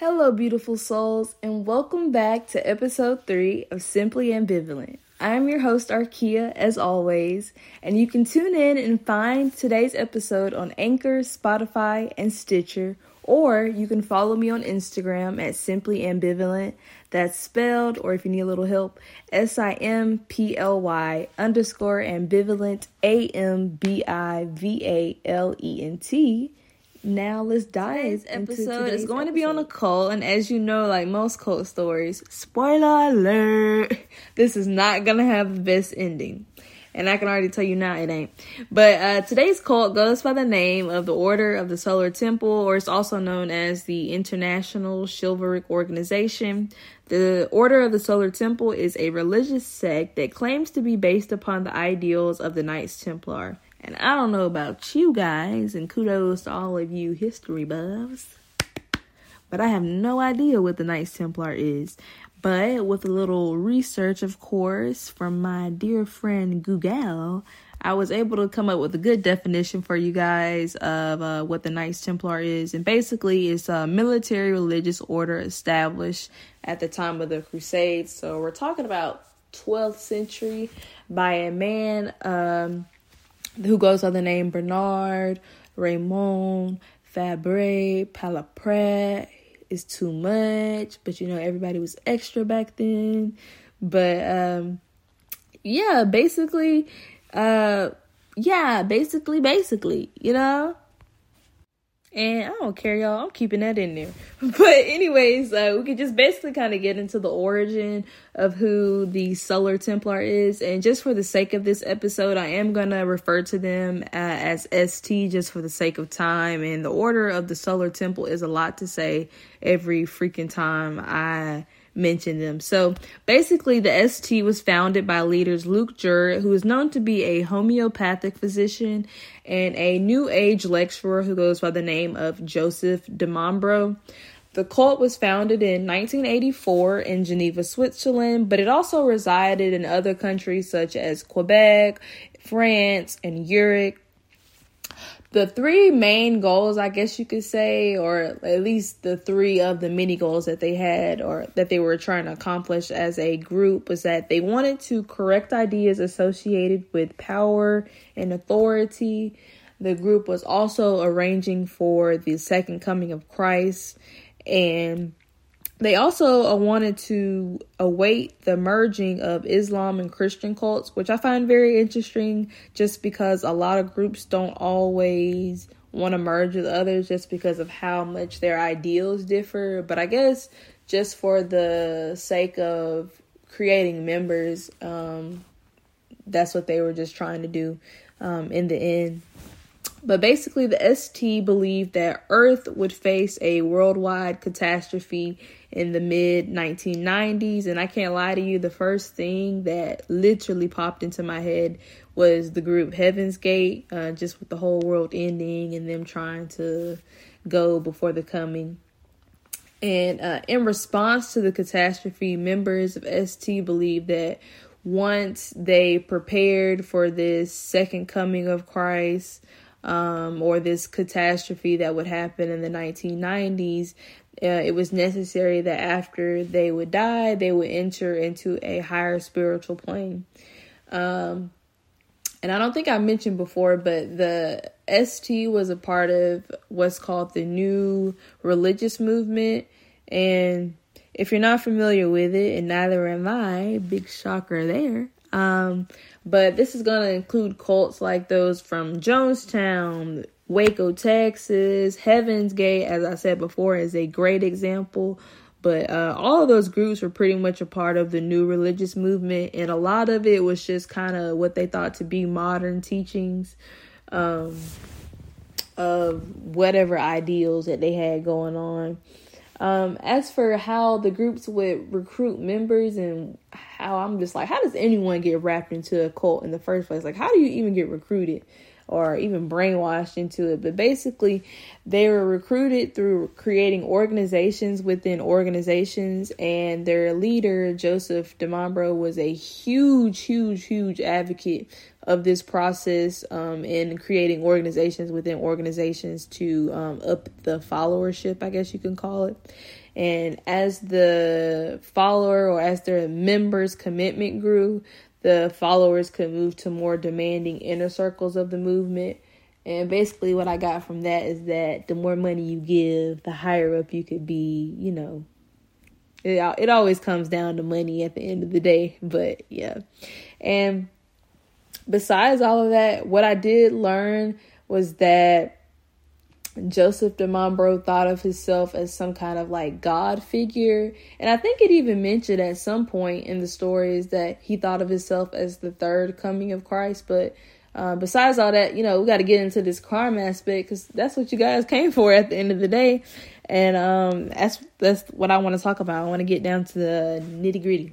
Hello, beautiful souls, and welcome back to episode three of Simply Ambivalent. I'm your host, Arkia, as always, and you can tune in and find today's episode on Anchor, Spotify, and Stitcher, or you can follow me on Instagram at Simply Ambivalent. That's spelled, or if you need a little help, S I M P L Y underscore ambivalent, A M B I V A L E N T now let's dive. Episode is going episode. to be on a cult, and as you know, like most cult stories, spoiler alert, this is not gonna have the best ending. And I can already tell you now it ain't. But uh, today's cult goes by the name of the Order of the Solar Temple, or it's also known as the International Chivalric Organization. The Order of the Solar Temple is a religious sect that claims to be based upon the ideals of the Knights Templar. And I don't know about you guys, and kudos to all of you history buffs, but I have no idea what the Knights Templar is. But with a little research, of course, from my dear friend Google, I was able to come up with a good definition for you guys of uh, what the Knights Templar is. And basically, it's a military religious order established at the time of the Crusades. So we're talking about 12th century by a man. Um, who goes by the name Bernard, Raymond, Fabre, Palaprat is too much, but you know, everybody was extra back then. But um yeah, basically uh yeah, basically basically, you know? And I don't care, y'all. I'm keeping that in there. But anyways, uh, we could just basically kind of get into the origin of who the Solar Templar is. And just for the sake of this episode, I am going to refer to them uh, as ST just for the sake of time. And the order of the Solar Temple is a lot to say every freaking time I mention them. So basically, the ST was founded by leaders Luc Jouret, who is known to be a homeopathic physician, and a New Age lecturer who goes by the name of Joseph Di Mambro. The cult was founded in 1984 in Geneva, Switzerland, but it also resided in other countries such as Quebec, France, and Europe the three main goals, I guess you could say, or at least the three of the many goals that they had or that they were trying to accomplish as a group was that they wanted to correct ideas associated with power and authority. The group was also arranging for the second coming of Christ and they also uh, wanted to await the merging of Islam and Christian cults, which I find very interesting just because a lot of groups don't always want to merge with others just because of how much their ideals differ. But I guess just for the sake of creating members, um, that's what they were just trying to do um, in the end. But basically, the ST believed that Earth would face a worldwide catastrophe in the mid 1990s. And I can't lie to you, the first thing that literally popped into my head was the group Heaven's Gate, uh, just with the whole world ending and them trying to go before the coming. And uh, in response to the catastrophe, members of ST believe that once they prepared for this second coming of Christ, um, or this catastrophe that would happen in the 1990s, uh, it was necessary that after they would die, they would enter into a higher spiritual plane. Um, and I don't think I mentioned before, but the ST was a part of what's called the New Religious Movement. And if you're not familiar with it, and neither am I, big shocker there. Um, but this is going to include cults like those from Jonestown, Waco, Texas, Heaven's Gate, as I said before, is a great example. But uh, all of those groups were pretty much a part of the new religious movement, and a lot of it was just kind of what they thought to be modern teachings um, of whatever ideals that they had going on. Um, as for how the groups would recruit members and how I'm just like, how does anyone get wrapped into a cult in the first place? Like, how do you even get recruited? or even brainwashed into it. But basically, they were recruited through creating organizations within organizations, and their leader, Joseph Di Mambro, was a huge, huge, huge advocate of this process um, in creating organizations within organizations to um, up the followership, I guess you can call it. And as the follower or as their members' commitment grew, the followers could move to more demanding inner circles of the movement. And basically, what I got from that is that the more money you give, the higher up you could be, you know. It, it always comes down to money at the end of the day, but yeah. And besides all of that, what I did learn was that Joseph Di Mambro thought of himself as some kind of like God figure. And I think it even mentioned at some point in the stories that he thought of himself as the third coming of Christ. But uh, besides all that, you know, we got to get into this crime aspect because that's what you guys came for at the end of the day. And um, that's that's what I want to talk about. I want to get down to the nitty gritty.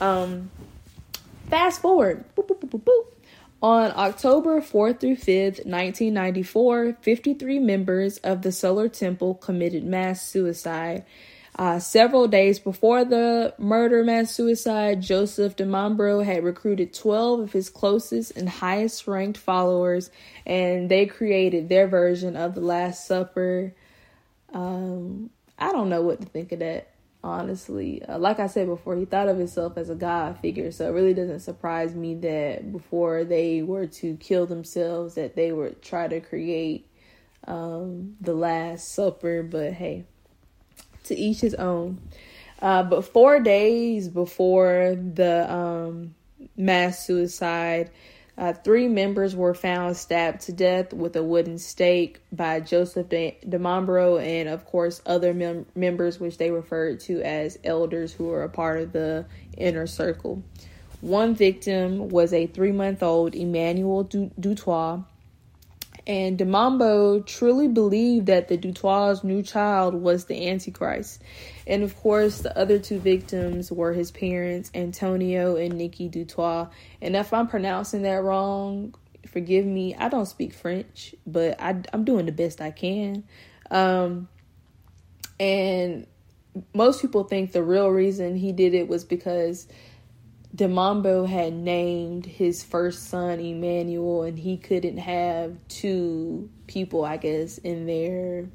Um, fast forward. Boop, boop, boop, on October 4th through 5th, 1994, 53 members of the Solar Temple committed mass suicide. Uh, several days before the murder mass suicide, Joseph Di Mambro had recruited 12 of his closest and highest ranked followers, and they created their version of the Last Supper. Um, I don't know what to think of that honestly. Uh, like I said before, he thought of himself as a God figure, so it really doesn't surprise me that before they were to kill themselves, that they would try to create um, the Last Supper. But hey, to each his own. Uh, but four days before the um, mass suicide, uh, three members were found stabbed to death with a wooden stake by Joseph de, and, of course, other mem- members, which they referred to as elders who were a part of the inner circle. One victim was a three month old Emmanuel du- Dutoit, and Di Mambro truly believed that the Dutoit's new child was the Antichrist. And of course, the other two victims were his parents, Antonio and Nikki Dutoit. And if I'm pronouncing that wrong, forgive me. I don't speak French, but I, am doing the best I can. Um, and most people think the real reason he did it was because Di Mambro had named his first son Emmanuel, and he couldn't have two people, I guess, in their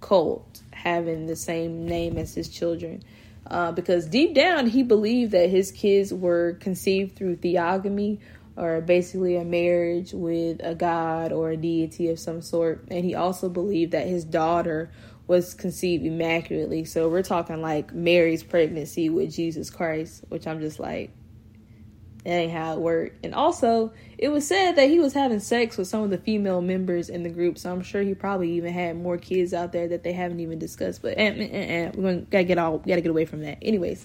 cult having the same name as his children. Uh, because deep down, he believed that his kids were conceived through theogamy, or basically a marriage with a god or a deity of some sort. And he also believed that his daughter was conceived immaculately. So we're talking like Mary's pregnancy with Jesus Christ, which I'm just like, that ain't how it worked. And also, it was said that he was having sex with some of the female members in the group, so I'm sure he probably even had more kids out there that they haven't even discussed. But eh, eh, eh, we're gonna gotta get all gotta get away from that. Anyways,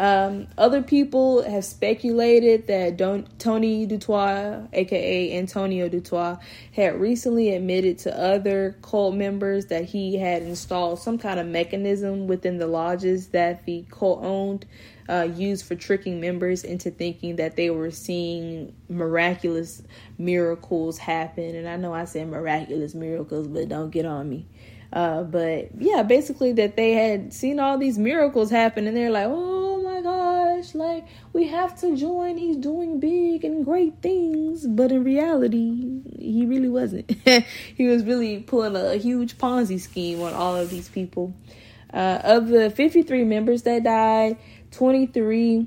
um, other people have speculated that Don, Tony Dutoit, aka Antonio Dutoit, had recently admitted to other cult members that he had installed some kind of mechanism within the lodges that the cult owned uh, used for tricking members into thinking that they were seeing miraculous miracles happen. And I know I said miraculous miracles, but don't get on me. Uh, but yeah, basically that they had seen all these miracles happen, and they're like, oh gosh, like we have to join. He's doing big and great things, but in reality, he really wasn't. he was really pulling a huge Ponzi scheme on all of these people. Uh, of the 53 members that died, 23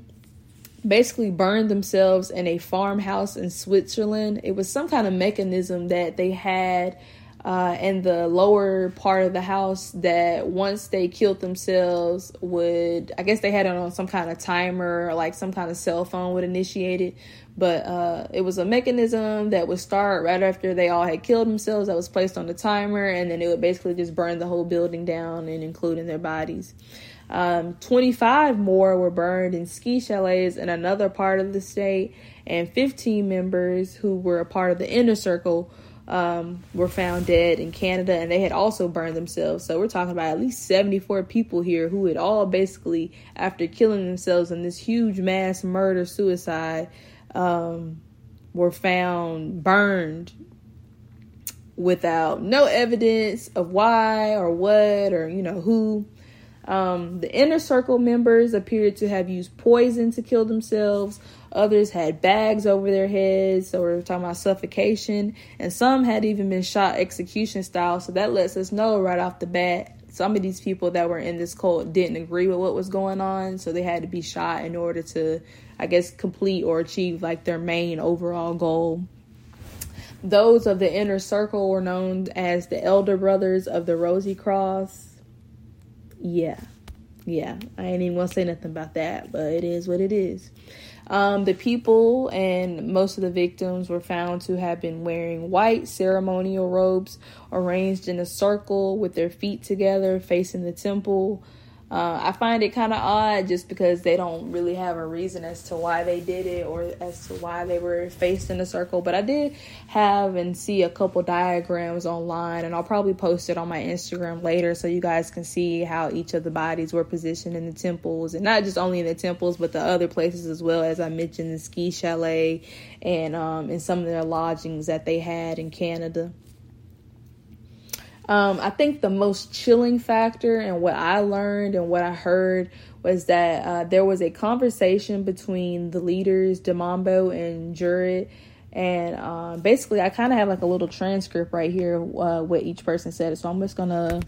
basically burned themselves in a farmhouse in Switzerland. It was some kind of mechanism that they had uh, in the lower part of the house that once they killed themselves would I guess they had it on some kind of timer or like some kind of cell phone would initiate it. But uh, it was a mechanism that would start right after they all had killed themselves that was placed on the timer and then it would basically just burn the whole building down and including their bodies. Um, 25 more were burned in ski chalets in another part of the state, and 15 members who were a part of the inner circle um, were found dead in Canada, and they had also burned themselves. So we're talking about at least 74 people here who had all basically, after killing themselves in this huge mass murder suicide, um, were found burned without no evidence of why or what or you know who Um, the inner circle members appeared to have used poison to kill themselves. Others had bags over their heads, so we're talking about suffocation. And some had even been shot execution style. So that lets us know right off the bat some of these people that were in this cult didn't agree with what was going on, so they had to be shot in order to, I guess, complete or achieve like their main overall goal. Those of the inner circle were known as the elder brothers of the Rosy Cross. Yeah, yeah, I ain't even gonna say nothing about that, but it is what it is. Um, the people and most of the victims were found to have been wearing white ceremonial robes arranged in a circle with their feet together facing the temple. Uh, I find it kind of odd just because they don't really have a reason as to why they did it or as to why they were faced in a circle. But I did have and see a couple diagrams online, and I'll probably post it on my Instagram later so you guys can see how each of the bodies were positioned in the temples, and not just only in the temples, but the other places as well. As I mentioned, the ski chalet and um, in some of their lodgings that they had in Canada. Um, I think the most chilling factor and what I learned and what I heard was that uh, there was a conversation between the leaders, Demambo and Jurid. And uh, basically, I kind of have like a little transcript right here, uh, what each person said. So I'm just going to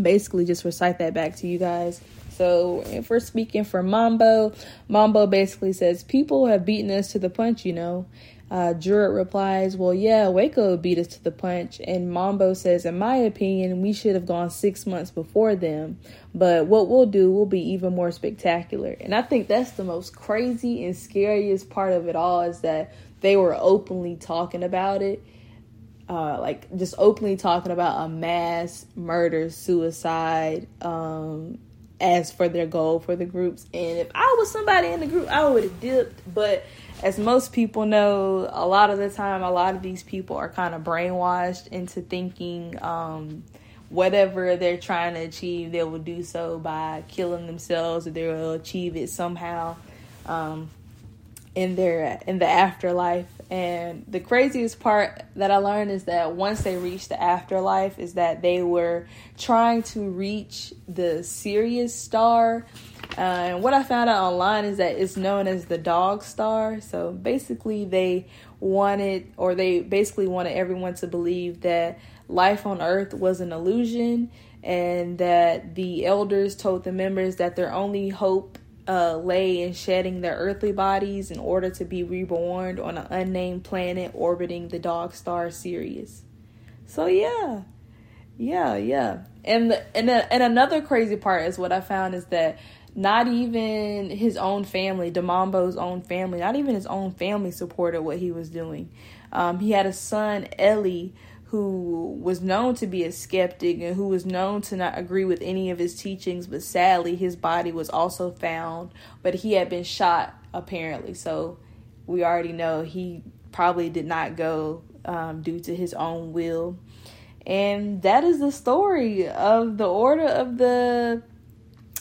basically just recite that back to you guys. So if we're speaking for Mambo, Mambo basically says, People have beaten us to the punch, you know. Uh, replies, Well, yeah, Waco beat us to the punch. And Mambo says, In my opinion, we should have gone six months before them. But what we'll do will be even more spectacular. And I think that's the most crazy and scariest part of it all is that they were openly talking about it. Uh, like just openly talking about a mass murder suicide um, as for their goal for the groups. And if I was somebody in the group, I would have dipped. But as most people know, a lot of the time, a lot of these people are kind of brainwashed into thinking um, whatever they're trying to achieve, they will do so by killing themselves, or they will achieve it somehow um, in their in the afterlife. And the craziest part that I learned is that once they reached the afterlife, is that they were trying to reach the Sirius star uh, and what I found out online is that it's known as the dog star. So basically, they wanted, or they basically wanted everyone to believe that life on Earth was an illusion and that the elders told the members that their only hope uh, lay in shedding their earthly bodies in order to be reborn on an unnamed planet orbiting the dog star Sirius. So, yeah. Yeah, yeah. And the, and the, and another crazy part is what I found is that not even his own family, Demambo's own family, not even his own family supported what he was doing. Um, he had a son, Ellie, who was known to be a skeptic and who was known to not agree with any of his teachings, but sadly, his body was also found, but he had been shot apparently. So we already know he probably did not go um, due to his own will. And that is the story of the order of the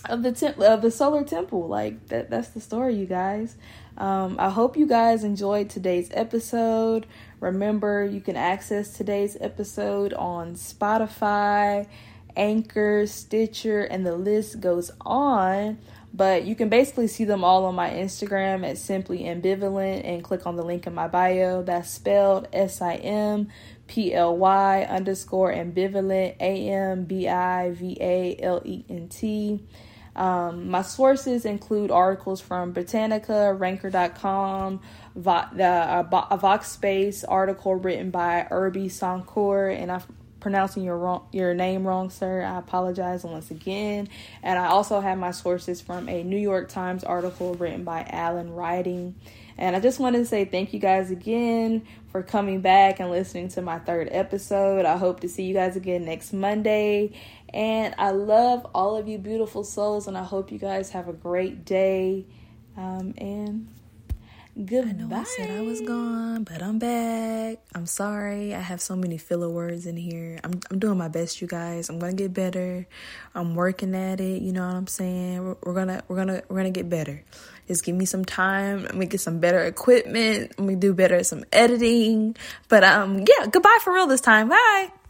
of the temp- of the solar temple. Like that that's the story, you guys. Um, I hope you guys enjoyed today's episode. Remember, you can access today's episode on Spotify, Anchor, Stitcher, and the list goes on. But you can basically see them all on my Instagram at Simply Ambivalent and click on the link in my bio. That's spelled S I M P L Y underscore ambivalent A M B I V A L E N T. Um, my sources include articles from Britannica, Ranker.com, Vo- the, uh, a Vox Space article written by Irby Sancour, and I'm pronouncing your wrong, your name wrong, sir. I apologize once again. And I also have my sources from a New York Times article written by Alan Riding. And I just wanted to say thank you guys again for coming back and listening to my third episode. I hope to see you guys again next Monday. And I love all of you beautiful souls, and I hope you guys have a great day. Um, and goodbye. I know I said I was gone, but I'm back. I'm sorry. I have so many filler words in here. I'm I'm doing my best, you guys. I'm gonna get better. I'm working at it. You know what I'm saying? We're, we're gonna we're gonna we're gonna get better. Just give me some time. Let me get some better equipment. Let me do better at some editing. But um, yeah. Goodbye for real this time. Bye.